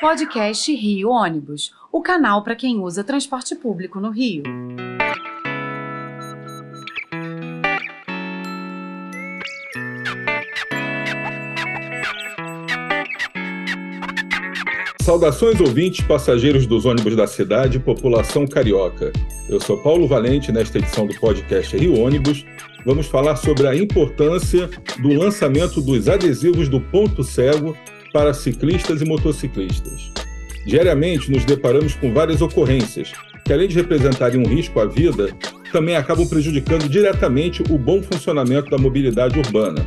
Podcast Rio Ônibus, o canal para quem usa transporte público no Rio. Saudações ouvintes, passageiros dos ônibus da cidade, população carioca. Eu sou Paulo Valente, nesta edição do podcast Rio Ônibus. Vamos falar sobre a importância do lançamento dos adesivos do ponto cego para ciclistas e motociclistas. Diariamente nos deparamos com várias ocorrências que, além de representarem um risco à vida, também acabam prejudicando diretamente o bom funcionamento da mobilidade urbana.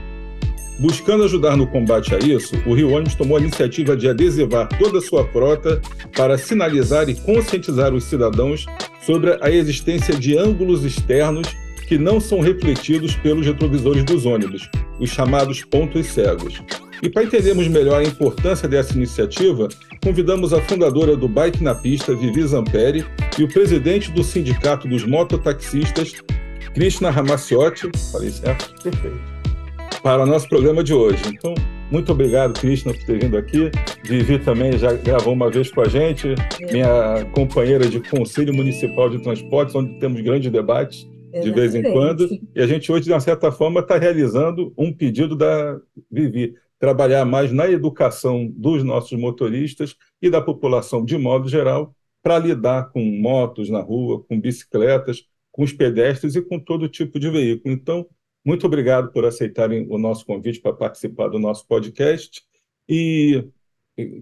Buscando ajudar no combate a isso, o Rio Ônibus tomou a iniciativa de adesivar toda a sua frota para sinalizar e conscientizar os cidadãos sobre a existência de ângulos externos que não são refletidos pelos retrovisores dos ônibus, os chamados pontos cegos. E para entendermos melhor a importância dessa iniciativa, convidamos a fundadora do Bike na Pista, Vivi Zamperi, e o presidente do Sindicato dos Mototaxistas, Krishna Ramaciotti, falei certo? Perfeito para o nosso programa de hoje. Então, muito obrigado, Cristina, por ter vindo aqui. Vivi também já gravou uma vez com a gente, minha companheira de Conselho Municipal de Transportes, onde temos grandes debates de vez em quando. E a gente hoje, de uma certa forma, está realizando um pedido da Vivi, trabalhar mais na educação dos nossos motoristas e da população de modo geral, para lidar com motos na rua, com bicicletas, com os pedestres e com todo tipo de veículo. Então, muito obrigado por aceitarem o nosso convite para participar do nosso podcast. E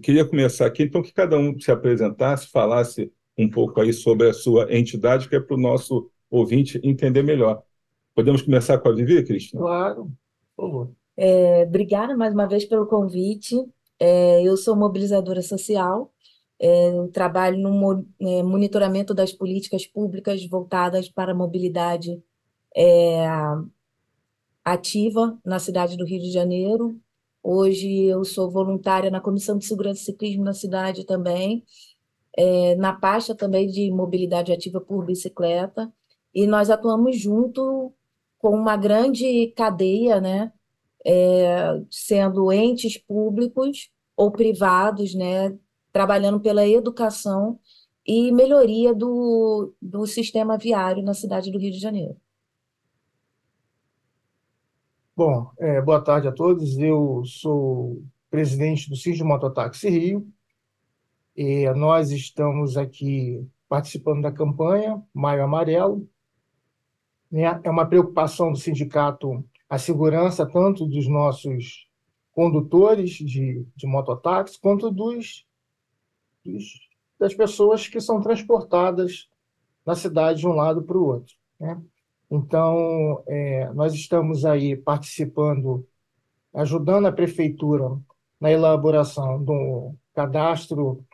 queria começar aqui, então, que cada um se apresentasse, falasse um pouco aí sobre a sua entidade, que é para o nosso ouvinte entender melhor. Podemos começar com a Vivi, Cristina? Claro, por favor. É, obrigada mais uma vez pelo convite. É, eu sou mobilizadora social, é, trabalho no é, monitoramento das políticas públicas voltadas para a mobilidade é, ativa na cidade do Rio de Janeiro. Hoje eu sou voluntária na Comissão de Segurança e Ciclismo na cidade também, é, na pasta também de mobilidade ativa por bicicleta, e nós atuamos junto com uma grande cadeia, né, é, sendo entes públicos ou privados, né, trabalhando pela educação e melhoria do, do sistema viário na cidade do Rio de Janeiro. Bom, é, boa tarde a todos. Eu sou presidente do CIS de Mototáxi Rio e nós estamos aqui participando da campanha Maio Amarelo. Né? É uma preocupação do sindicato a segurança tanto dos nossos condutores de, de mototáxi quanto dos, dos, das pessoas que são transportadas na cidade de um lado para o outro. Né? Então, é, nós estamos aí participando, ajudando a prefeitura na elaboração do cadastro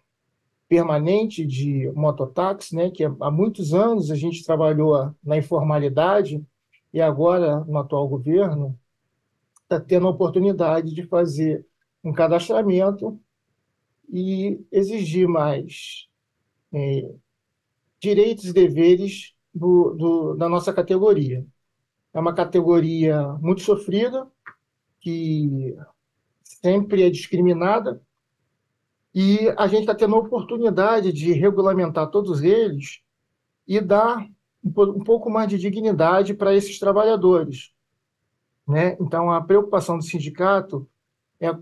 permanente de mototáxi, né, que há muitos anos a gente trabalhou na informalidade e agora, no atual governo, está tendo a oportunidade de fazer um cadastramento e exigir mais é, direitos e deveres do, do, da nossa categoria. É uma categoria muito sofrida, que sempre é discriminada, e a gente está tendo a oportunidade de regulamentar todos eles e dar um pouco mais de dignidade para esses trabalhadores. Né? Então, a preocupação do sindicato é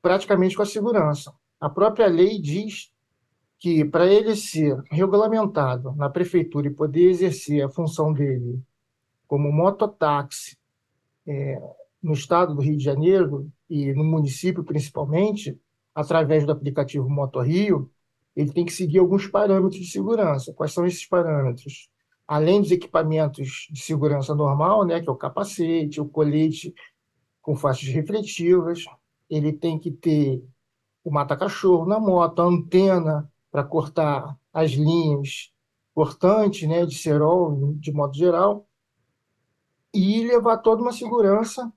praticamente com a segurança. A própria lei diz que para ele ser regulamentado na prefeitura e poder exercer a função dele como mototáxi é, no estado do Rio de Janeiro e no município principalmente, através do aplicativo MotoRio, ele tem que seguir alguns parâmetros de segurança. Quais são esses parâmetros? Além dos equipamentos de segurança normal, né, que é o capacete, o colete com faixas refletivas, ele tem que ter o mata-cachorro na moto, a antena para cortar as linhas cortantes né, de cerol, de modo geral, e levar toda uma segurança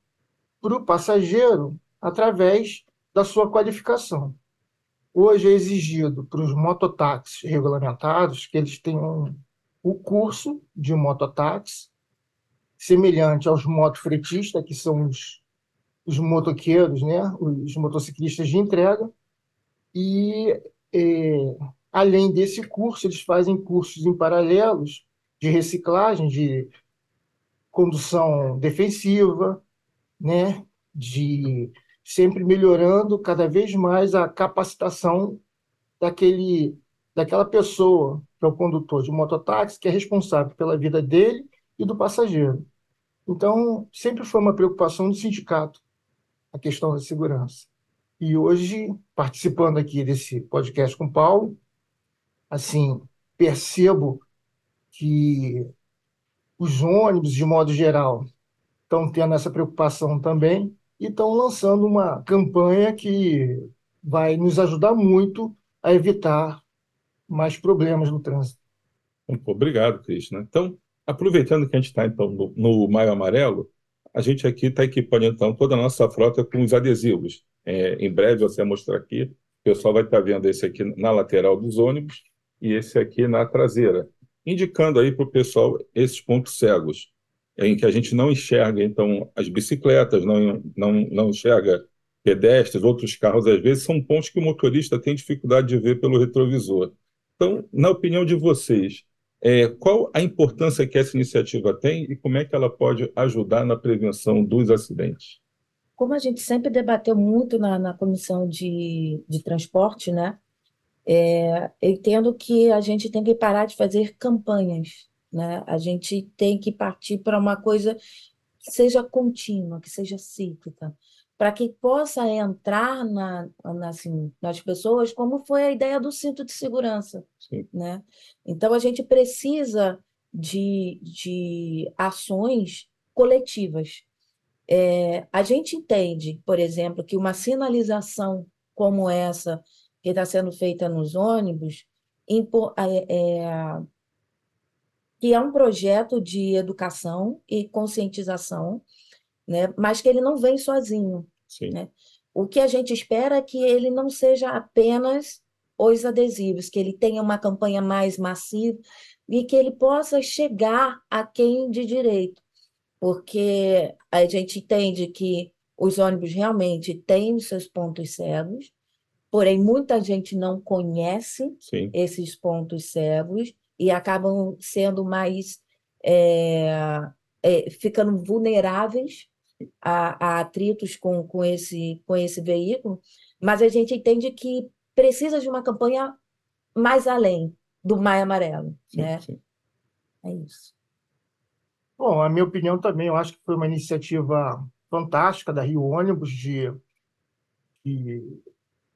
para o passageiro através da sua qualificação. Hoje é exigido para os mototáxis regulamentados que eles tenham o curso de mototáxi, semelhante aos motofretistas, que são os, os motoqueiros, né, os motociclistas de entrega, E, é, além desse curso, eles fazem cursos em paralelos de reciclagem, de condução defensiva, né? de sempre melhorando cada vez mais a capacitação daquele, daquela pessoa, que é o condutor de mototáxi, que é responsável pela vida dele e do passageiro. Então, sempre foi uma preocupação do sindicato a questão da segurança. E hoje, participando aqui desse podcast com o Paulo, assim, percebo que os ônibus, de modo geral, estão tendo essa preocupação também e estão lançando uma campanha que vai nos ajudar muito a evitar mais problemas no trânsito. Obrigado, Cristina. Então, aproveitando que a gente está então no, no, Maio Amarelo, a gente aqui está equipando então toda a nossa frota com os adesivos. É, em breve você vai mostrar aqui, o pessoal vai estar tá vendo esse aqui na lateral dos ônibus e esse aqui na traseira, indicando aí para o pessoal esses pontos cegos, em que a gente não enxerga então as bicicletas, não, não, não enxerga pedestres, outros carros, às vezes, são pontos que o motorista tem dificuldade de ver pelo retrovisor. Então, na opinião de vocês, é, qual a importância que essa iniciativa tem e como é que ela pode ajudar na prevenção dos acidentes? Como a gente sempre debateu muito na, na comissão de, de transporte, né? É, eu entendo que a gente tem que parar de fazer campanhas, né? A gente tem que partir para uma coisa que seja contínua, que seja cíclica para que possa entrar na, na, assim, nas pessoas, como foi a ideia do cinto de segurança. Sim. Né? Então, a gente precisa de, de ações coletivas. É, a gente entende, por exemplo, que uma sinalização como essa, que está sendo feita nos ônibus, é, é, que é um projeto de educação e conscientização, né? mas que ele não vem sozinho. Né? O que a gente espera é que ele não seja apenas os adesivos, que ele tenha uma campanha mais massiva e que ele possa chegar a quem de direito, porque a gente entende que os ônibus realmente têm os seus pontos cegos, porém muita gente não conhece Sim. esses pontos cegos e acabam sendo mais é, é, ficando vulneráveis a, a atritos com, com, esse, com esse veículo, mas a gente entende que precisa de uma campanha mais além do Maio Amarelo. Sim, né? Sim. É isso. Bom, a minha opinião também, eu acho que foi uma iniciativa fantástica da Rio Ônibus de, de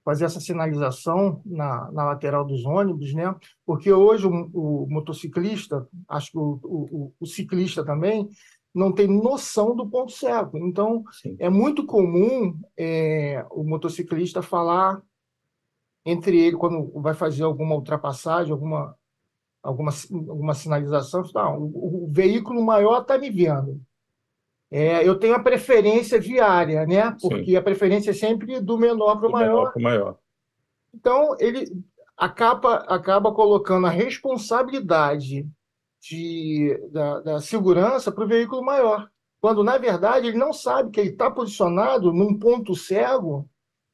fazer essa sinalização na, na lateral dos ônibus, né? Porque hoje o, o motociclista, acho que o, o, o, ciclista também, não tem noção do ponto cego. Então, Sim. é muito comum é, o motociclista falar entre ele, quando vai fazer alguma ultrapassagem, alguma, alguma, alguma sinalização, ah, o, o veículo maior está me vendo. É, eu tenho a preferência viária, né? Porque Sim. a preferência é sempre do menor para o maior. maior. Então, ele acaba, acaba colocando a responsabilidade de, da, da segurança para o veículo maior. Quando, na verdade, ele não sabe que ele está posicionado num ponto cego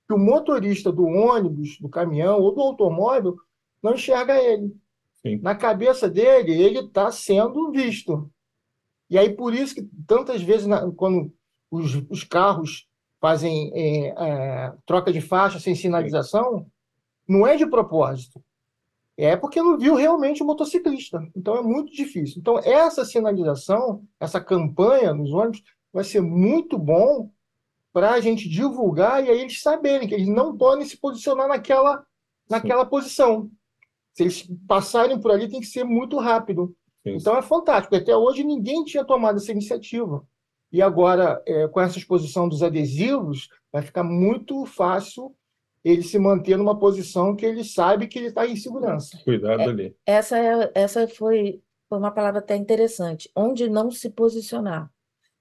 que o motorista do ônibus, do caminhão ou do automóvel não enxerga ele. Sim. Na cabeça dele, ele está sendo visto. E aí, por isso que tantas vezes, quando os, os carros fazem é, é, troca de faixa sem sinalização, Sim. não é de propósito. É porque não viu realmente o motociclista. Então é muito difícil. Então essa sinalização, essa campanha nos ônibus vai ser muito bom para a gente divulgar e aí eles saberem que eles não podem se posicionar naquela, naquela posição. Se eles passarem por ali, tem que ser muito rápido. Sim. Então é fantástico. Até hoje ninguém tinha tomado essa iniciativa. E agora, é, com essa exposição dos adesivos, vai ficar muito fácil ele se manter numa posição que ele sabe que ele está em segurança. Cuidado é, ali. Essa, é, essa foi, foi uma palavra até interessante. Onde não se posicionar.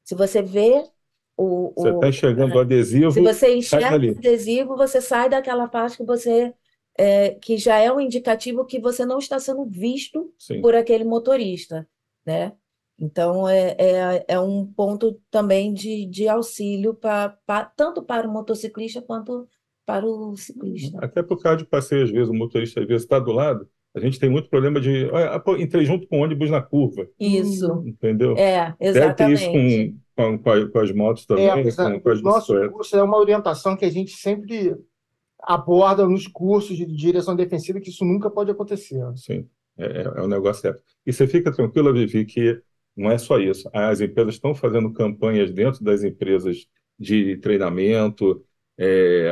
Se você vê o. Você está enxergando o adesivo. Se você enxerga o adesivo, você sai daquela parte que você. É, que já é um indicativo que você não está sendo visto Sim. por aquele motorista, né? Então, é, é, é um ponto também de, de auxílio pra, pra, tanto para o motociclista quanto para o ciclista. Até por causa de passeio, às vezes o motorista às vezes está do lado, a gente tem muito problema de olha, pô, entrei junto com o ônibus na curva, Isso, entendeu? é, Deve ter isso exatamente. com, com, com as motos também, É, com, com as o nosso bicicletas. curso é uma orientação que a gente sempre aborda nos cursos de direção defensiva, que isso nunca pode acontecer. Sim, é, é é um negócio certo. E você fica tranquila, Vivi, que não é só isso. As empresas estão fazendo campanhas dentro das empresas de treinamento, é,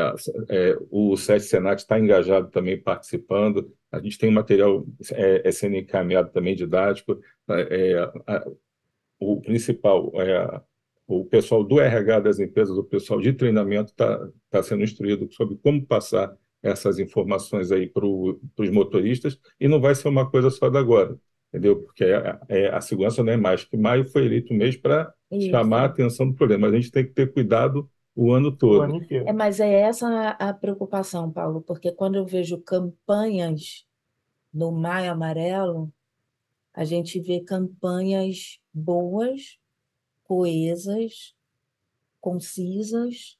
é, o SESC Senat está engajado também participando, a gente tem material é, é sendo encaminhado também didático, é, a- o principal, é, o pessoal do RH das empresas, o pessoal de treinamento está tá sendo instruído sobre como passar essas informações aí para os motoristas. E não vai ser uma coisa só da agora, entendeu? Porque é, é- a segurança não é mais que maio foi eleito mês para chamar a atenção do problema, mas a gente tem que ter cuidado o ano O todo. ano inteiro. É, mas é essa a a preocupação, Paulo, porque quando eu vejo campanhas no Maio Amarelo, a gente vê campanhas boas, coesas, concisas,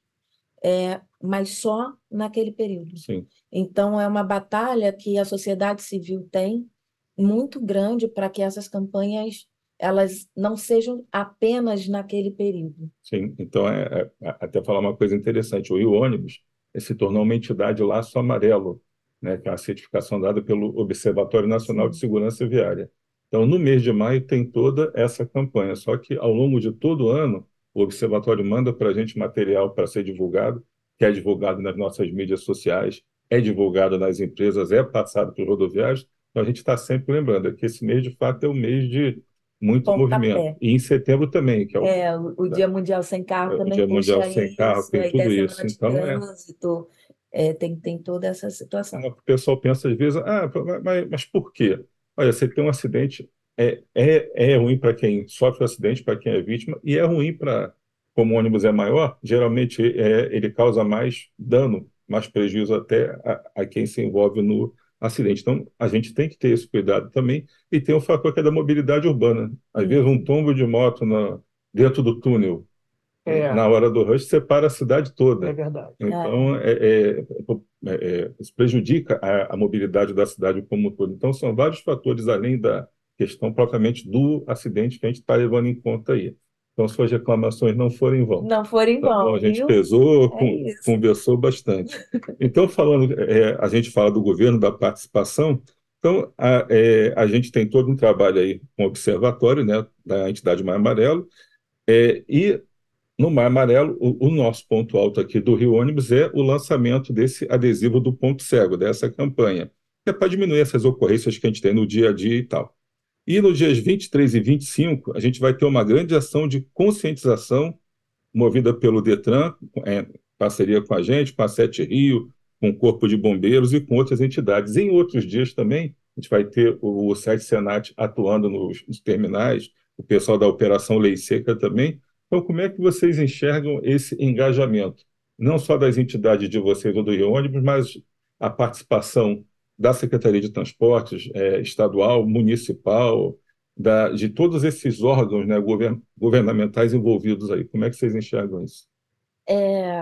é, mas só naquele período. Sim, Então, é uma batalha que a sociedade civil tem muito grande para que essas campanhas elas não sejam apenas naquele período. sim. Então, é, é- até falar uma coisa interessante, o Rio Ônibus se tornou uma entidade laço amarelo, né, que é a certificação dada pelo Observatório Nacional de Segurança Viária. Então, no mês de maio tem toda essa campanha, só que ao longo de todo o ano, o Observatório manda para a gente material para ser divulgado, que é divulgado nas nossas mídias sociais, é divulgado nas empresas, é passado para os rodoviários. Então, a gente está sempre lembrando que esse mês, de fato, é o mês de muito Pontapé. movimento. E em setembro também, que é o É, o, o Dia Mundial Sem Carro É, o também Dia puxa Mundial Sem Carro isso, tem aí tudo isso. Então, é. trânsito, é, tem, tem toda essa situação. O pessoal pensa às vezes, ah, mas, mas por quê? Olha, você tem um acidente, é, é, é ruim para quem sofre o acidente, para quem é vítima, e é ruim para, como o ônibus é maior, geralmente é, ele causa mais dano, mais prejuízo até a, a quem se envolve no acidente. Então, a gente tem que ter esse cuidado também, e tem um fator que é da mobilidade urbana. Às vezes, um tombo de moto na, dentro do túnel, É. na hora do rush, separa a cidade toda. É verdade. Então, é, é, é, é, isso prejudica a, a mobilidade da cidade como um todo. Então, são vários fatores, além da questão propriamente do acidente, que a gente está levando em conta aí. Então, suas reclamações não foram em vão. Não for em Tá vão, a gente viu? pesou, É isso. conversou bastante. Então, falando, é, a gente fala do governo, da participação. Então, a, é, a gente tem todo um trabalho aí com o observatório, né, da entidade Mar Amarelo, é, e no Mar Amarelo, o, o nosso ponto alto aqui do Rio Ônibus é o lançamento desse adesivo do ponto cego, dessa campanha, que é para diminuir essas ocorrências que a gente tem no dia a dia e tal. E nos dias 23 e 25, a gente vai ter uma grande ação de conscientização movida pelo Detran, em parceria com a gente, com a Sete Rio, com o Corpo de Bombeiros e com outras entidades. Em outros dias também, a gente vai ter o, o Sete Senat atuando nos, nos terminais, o pessoal da Operação Lei Seca também. Então, como é que vocês enxergam esse engajamento? Não só das entidades de vocês ou do Rio Ônibus, mas a participação da Secretaria de Transportes eh, estadual, municipal, da, de todos esses órgãos né, govern, governamentais envolvidos aí. Como é que vocês enxergam isso? É,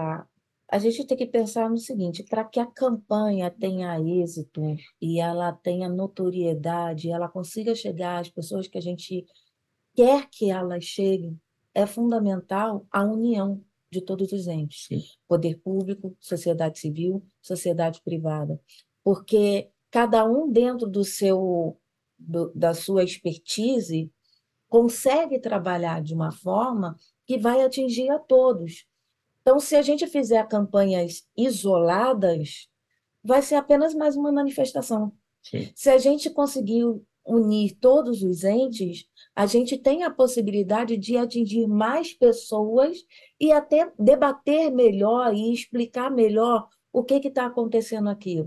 a gente tem que pensar no seguinte, para que a campanha tenha êxito e ela tenha notoriedade, ela consiga chegar às pessoas que a gente quer que elas cheguem, é fundamental a união de todos os entes, Sim. poder público, sociedade civil, sociedade privada, porque cada um dentro do seu do- da sua expertise consegue trabalhar de uma forma que vai atingir a todos. Então, se a gente fizer campanhas isoladas, vai ser apenas mais uma manifestação. Sim. Se a gente conseguir unir todos os entes, a gente tem a possibilidade de atingir mais pessoas e até debater melhor e explicar melhor o que está acontecendo aqui.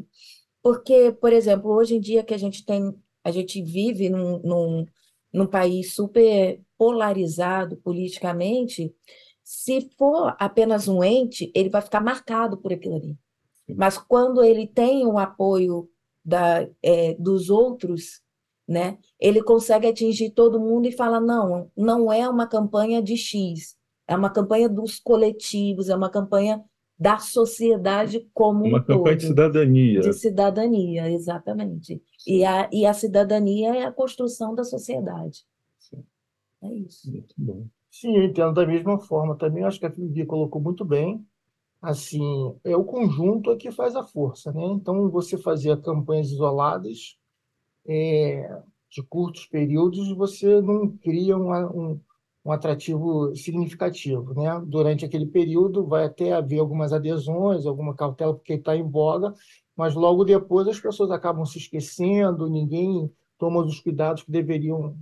Porque, por exemplo, hoje em dia que a gente tem, a gente vive num, num, num país super polarizado politicamente, se for apenas um ente, ele vai ficar marcado por aquilo ali. Mas quando ele tem o apoio da, é, dos outros, né, ele consegue atingir todo mundo e fala, não, não é uma campanha de X, é uma campanha dos coletivos, é uma campanha da sociedade como Uma um campanha de todo. cidadania. De cidadania, exatamente. E a, e a cidadania é a construção da sociedade. Sim. É isso. Muito bom. Sim, eu entendo da mesma forma também. Acho que a Vivi colocou muito bem. Assim, é o conjunto é que faz a força, né? Então, você fazer campanhas isoladas, é, de curtos períodos, você não cria um, um, um atrativo significativo, né? Durante aquele período vai até haver algumas adesões, alguma cautela porque está em voga, mas logo depois as pessoas acabam se esquecendo, ninguém toma os cuidados que deveriam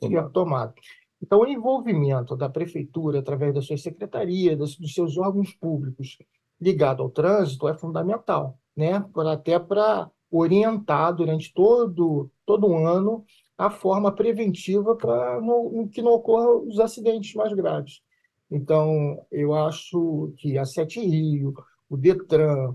ser tomados. Então, o envolvimento da prefeitura, através das suas secretarias, dos seus órgãos públicos, ligado ao trânsito, é fundamental, né? até para orientar durante todo, todo o ano a forma preventiva para que não ocorram os acidentes mais graves. Então, eu acho que a Sete Rio, o Detran,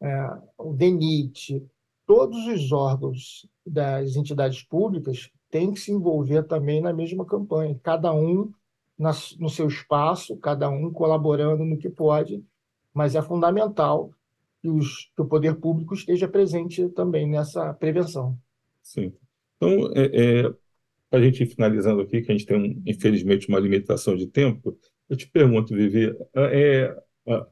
é, o DENIT, todos os órgãos das entidades públicas têm que se envolver também na mesma campanha, cada um na, no seu espaço, cada um colaborando no que pode, mas é fundamental que, os, que o poder público esteja presente também nessa prevenção. Sim. Então, é, é, a gente finalizando aqui, que a gente tem, um, infelizmente, uma limitação de tempo, eu te pergunto, Vivi, é, a,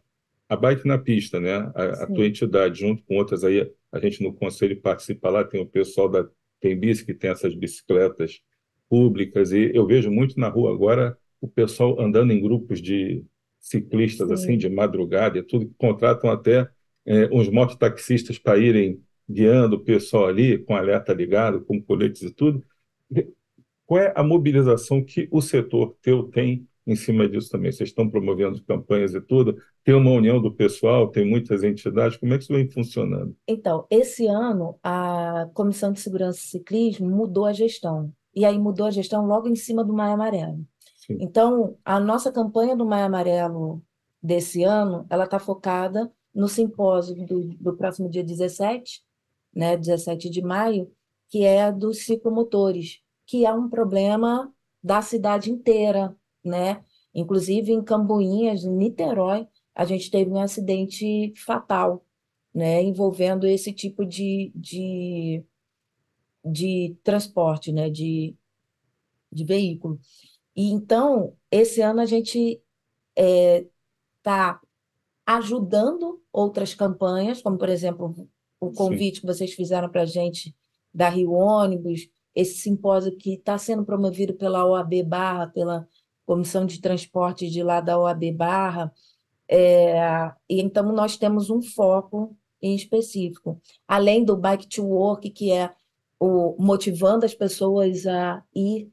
a Bike na Pista, né? A, a, tua entidade, junto com outras aí, a gente no conselho participa lá, tem o pessoal da tem bici que tem essas bicicletas públicas e eu vejo muito na rua agora o pessoal andando em grupos de ciclistas Sim. assim de madrugada e tudo contratam até é, uns mototaxistas para irem guiando o pessoal ali com alerta ligado, com coletes e tudo. Qual é a mobilização que o setor teu tem em cima disso também? Vocês estão promovendo campanhas e tudo? Tem uma união do pessoal, tem muitas entidades, como é que isso vem funcionando? Então, esse ano, a Comissão de Segurança e Ciclismo mudou a gestão. E aí mudou a gestão logo em cima do Maio Amarelo. Sim. Então, a nossa campanha do Maio Amarelo desse ano, ela está focada no simpósio do, do próximo dia 17, né, 17 de maio, que é dos ciclomotores, que é um problema da cidade inteira, né? Inclusive em Camboinhas, em Niterói, a gente teve um acidente fatal, né, envolvendo esse tipo de, de, de transporte, né, de, de veículo. E então, esse ano a gente está é, tá ajudando outras campanhas, como, por exemplo, o convite Sim. que vocês fizeram para a gente da Rio Ônibus, esse simpósio que está sendo promovido pela OAB Barra, pela Comissão de Transporte de lá da OAB Barra. É, e então nós temos um foco em específico, além do Bike to Work, que é o motivando as pessoas a ir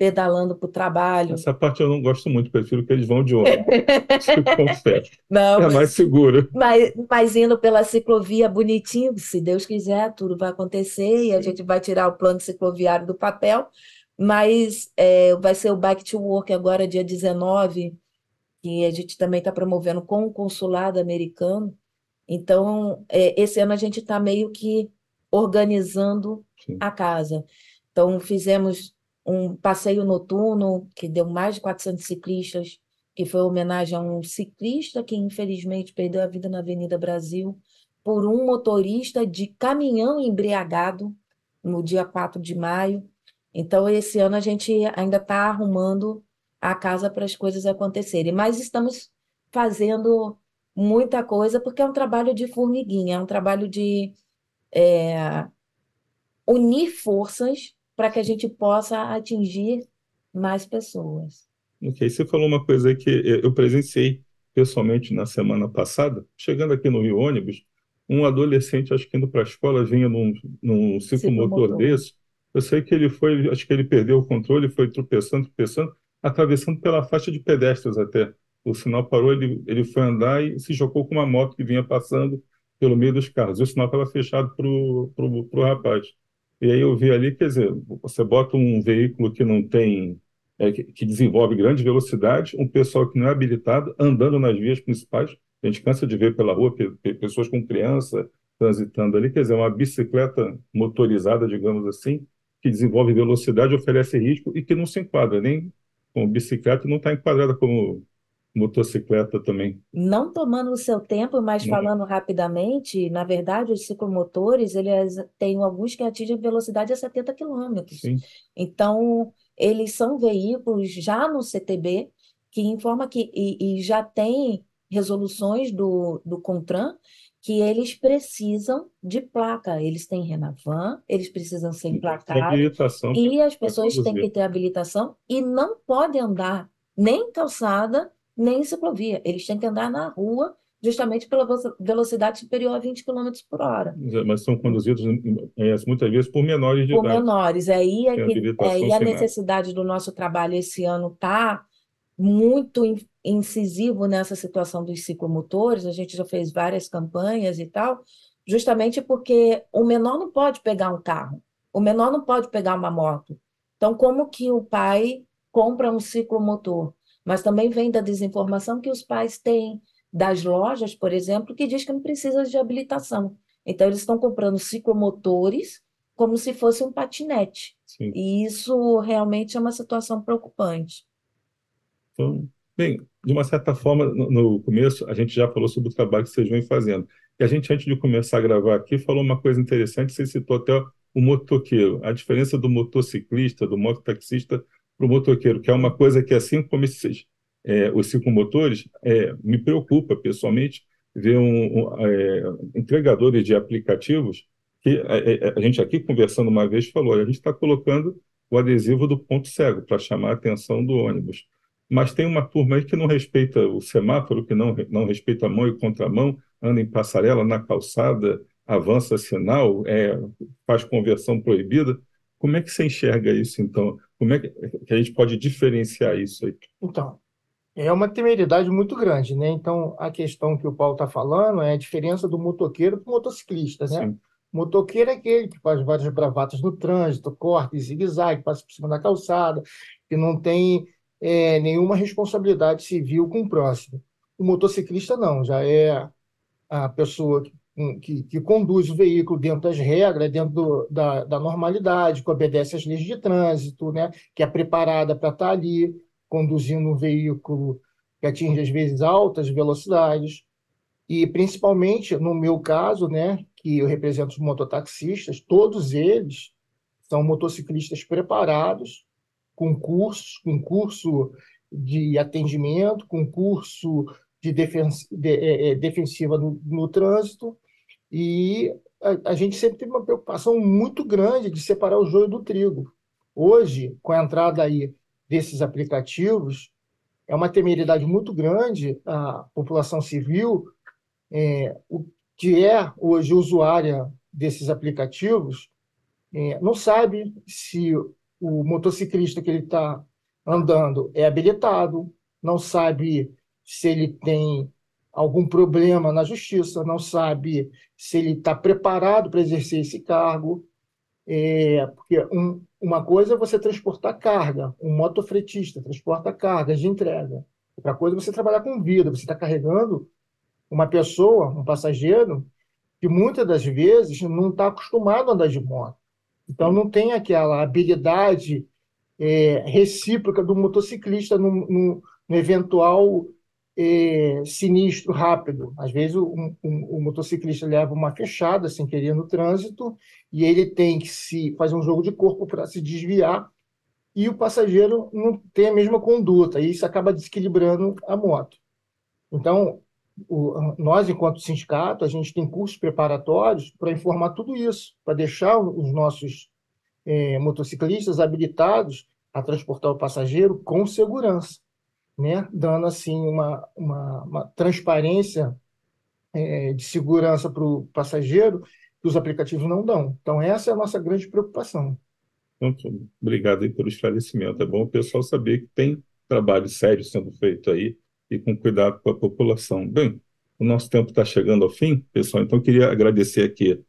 pedalando para o trabalho. Essa parte eu não gosto muito, prefiro que eles vão de ônibus, confesso. Não, é mais seguro. Mas, mas indo pela ciclovia bonitinho, se Deus quiser, tudo vai acontecer e a gente vai tirar o plano cicloviário do papel, mas é, vai ser o Bike to Work agora, dia 19, que a gente também está promovendo com o consulado americano. Então, é, esse ano a gente está meio que organizando Sim. a casa. Então, fizemos um passeio noturno que deu mais de 400 ciclistas, que foi homenagem a um ciclista que infelizmente perdeu a vida na Avenida Brasil por um motorista de caminhão embriagado no dia 4 de maio. Então, esse ano a gente ainda está arrumando a casa para as coisas acontecerem, mas estamos fazendo muita coisa porque é um trabalho de formiguinha, é um trabalho de é, unir forças para que a gente possa atingir mais pessoas. Ok, você falou uma coisa que eu presenciei pessoalmente na semana passada, chegando aqui no Rio Ônibus, um adolescente, acho que indo para a escola, vinha num, num ciclomotor desse, eu sei que ele foi, acho que ele perdeu o controle, foi tropeçando, tropeçando, atravessando pela faixa de pedestres até. O sinal parou, ele, ele foi andar e se chocou com uma moto que vinha passando pelo meio dos carros. E o sinal estava fechado para o rapaz. E aí eu vi ali, quer dizer, você bota um veículo que não tem, é, que, que, desenvolve grande velocidade, um pessoal que não é habilitado, andando nas vias principais, a gente cansa de ver pela rua pessoas com criança transitando ali, quer dizer, uma bicicleta motorizada, digamos assim, que desenvolve velocidade, oferece risco e que não se enquadra nem como bicicleta, não está enquadrada como motocicleta também. Não tomando o seu tempo, mas Não. falando rapidamente, na verdade, os ciclomotores, eles têm alguns que atingem velocidade a 70 km. Sim, Então, eles são veículos já no CTB que informa que e, e já tem resoluções do, do CONTRAN que eles precisam de placa. Eles têm Renavan, eles precisam ser emplacados e as pessoas têm que ter habilitação e não podem andar nem em calçada, nem em ciclovia. Eles têm que andar na rua justamente pela velocidade superior a 20 km por hora. Mas são conduzidos eh, muitas vezes por menores de por idade. menores. Aí é que é, e a necessidade do nosso trabalho esse ano está muito in- incisivo nessa situação dos ciclomotores. A gente já fez várias campanhas e tal, justamente porque o menor não pode pegar um carro, o menor não pode pegar uma moto. Então, como que o pai compra um ciclomotor? Mas também vem da desinformação que os pais têm das lojas, por exemplo, que diz que não precisa de habilitação. Então, eles estão comprando ciclomotores como se fosse um patinete. Sim. E isso realmente é uma situação preocupante. Então, bem, de uma certa forma, no, no começo, a gente já falou sobre o trabalho que vocês vêm fazendo. E a gente, antes de começar a gravar aqui, falou uma coisa interessante, você citou até o motoqueiro, a diferença do motociclista, do mototaxista para o motoqueiro, que é uma coisa que, assim como esses, é, os ciclomotores, é, me preocupa pessoalmente ver um, um, é, entregadores de aplicativos que a, a- a gente aqui conversando uma vez falou, a gente está colocando o adesivo do ponto cego para chamar a atenção do ônibus. Mas tem uma turma aí que não respeita o semáforo, que não, não respeita a mão e contramão, anda em passarela, na calçada, avança sinal, é, faz conversão proibida. Como é que você enxerga isso, então? Como é que, a gente pode diferenciar isso aí? Então, é uma temeridade muito grande, né? Então, a questão que o Paulo está falando é a diferença do motoqueiro para o motociclista, né? Sim, O motoqueiro é aquele que faz várias bravatas no trânsito, corta em zigue-zague, passa por cima da calçada, que não tem é, nenhuma responsabilidade civil com o próximo. O motociclista não, já é a pessoa que, que, que conduz o veículo dentro das regras, dentro do- da, da normalidade, que obedece às leis de trânsito, né? Que é preparada para estar ali conduzindo um veículo que atinge às vezes altas velocidades. E principalmente no meu caso, né, que eu represento os mototaxistas, todos eles são motociclistas preparados, com cursos, com curso de atendimento, com curso de, defens de- eh, eh, defensiva no, no trânsito, e a, a gente sempre teve uma preocupação muito grande de separar o joio do trigo. Hoje, com a entrada aí desses aplicativos, é uma temeridade muito grande a população civil é, o que é hoje usuária desses aplicativos é, não sabe se o motociclista que ele está andando é habilitado, não sabe se ele tem algum problema na justiça, não sabe se ele está preparado para exercer esse cargo. É, porque um, uma coisa é você transportar carga, um motofretista transporta cargas de entrega. Outra coisa é você trabalhar com vida, você está carregando uma pessoa, um passageiro, que muitas das vezes não está acostumado a andar de moto. Então, não tem aquela habilidade é, recíproca do motociclista no, no, no eventual é, sinistro rápido. Às vezes, o, um, o motociclista leva uma fechada sem querer no trânsito e ele tem que se fazer um jogo de corpo para se desviar e o passageiro não tem a mesma conduta, e isso acaba desequilibrando a moto. Então, o, nós, enquanto sindicato, a gente tem cursos preparatórios para informar tudo isso, para deixar os nossos é, motociclistas habilitados a transportar o passageiro com segurança, né? dando assim uma, uma, uma transparência é, de segurança para o passageiro que os aplicativos não dão. Então, essa é a nossa grande preocupação. Então, obrigado aí pelo esclarecimento. É bom o pessoal saber que tem trabalho sério sendo feito aí e com cuidado com a população. Bem, o nosso tempo está chegando ao fim, pessoal, então queria agradecer aqui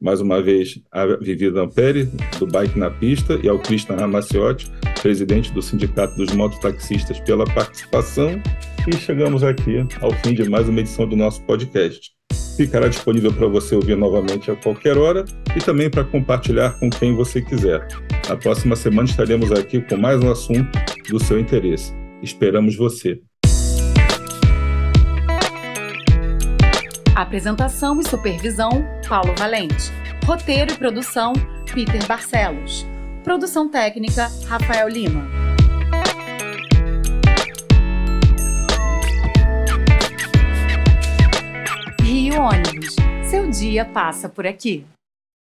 mais uma vez a Vivi Damperi, do Bike na Pista, e ao Krishna Ramaciotti, presidente do Sindicato dos Mototaxistas, pela participação e chegamos aqui ao fim de mais uma edição do nosso podcast. Ficará disponível para você ouvir novamente a qualquer hora e também para compartilhar com quem você quiser. Na próxima semana estaremos aqui com mais um assunto do seu interesse. Esperamos você. Apresentação e supervisão: Paulo Valente. Roteiro e produção: Peter Barcelos. Produção técnica: Rafael Lima. Rio Ônibus. Seu dia passa por aqui.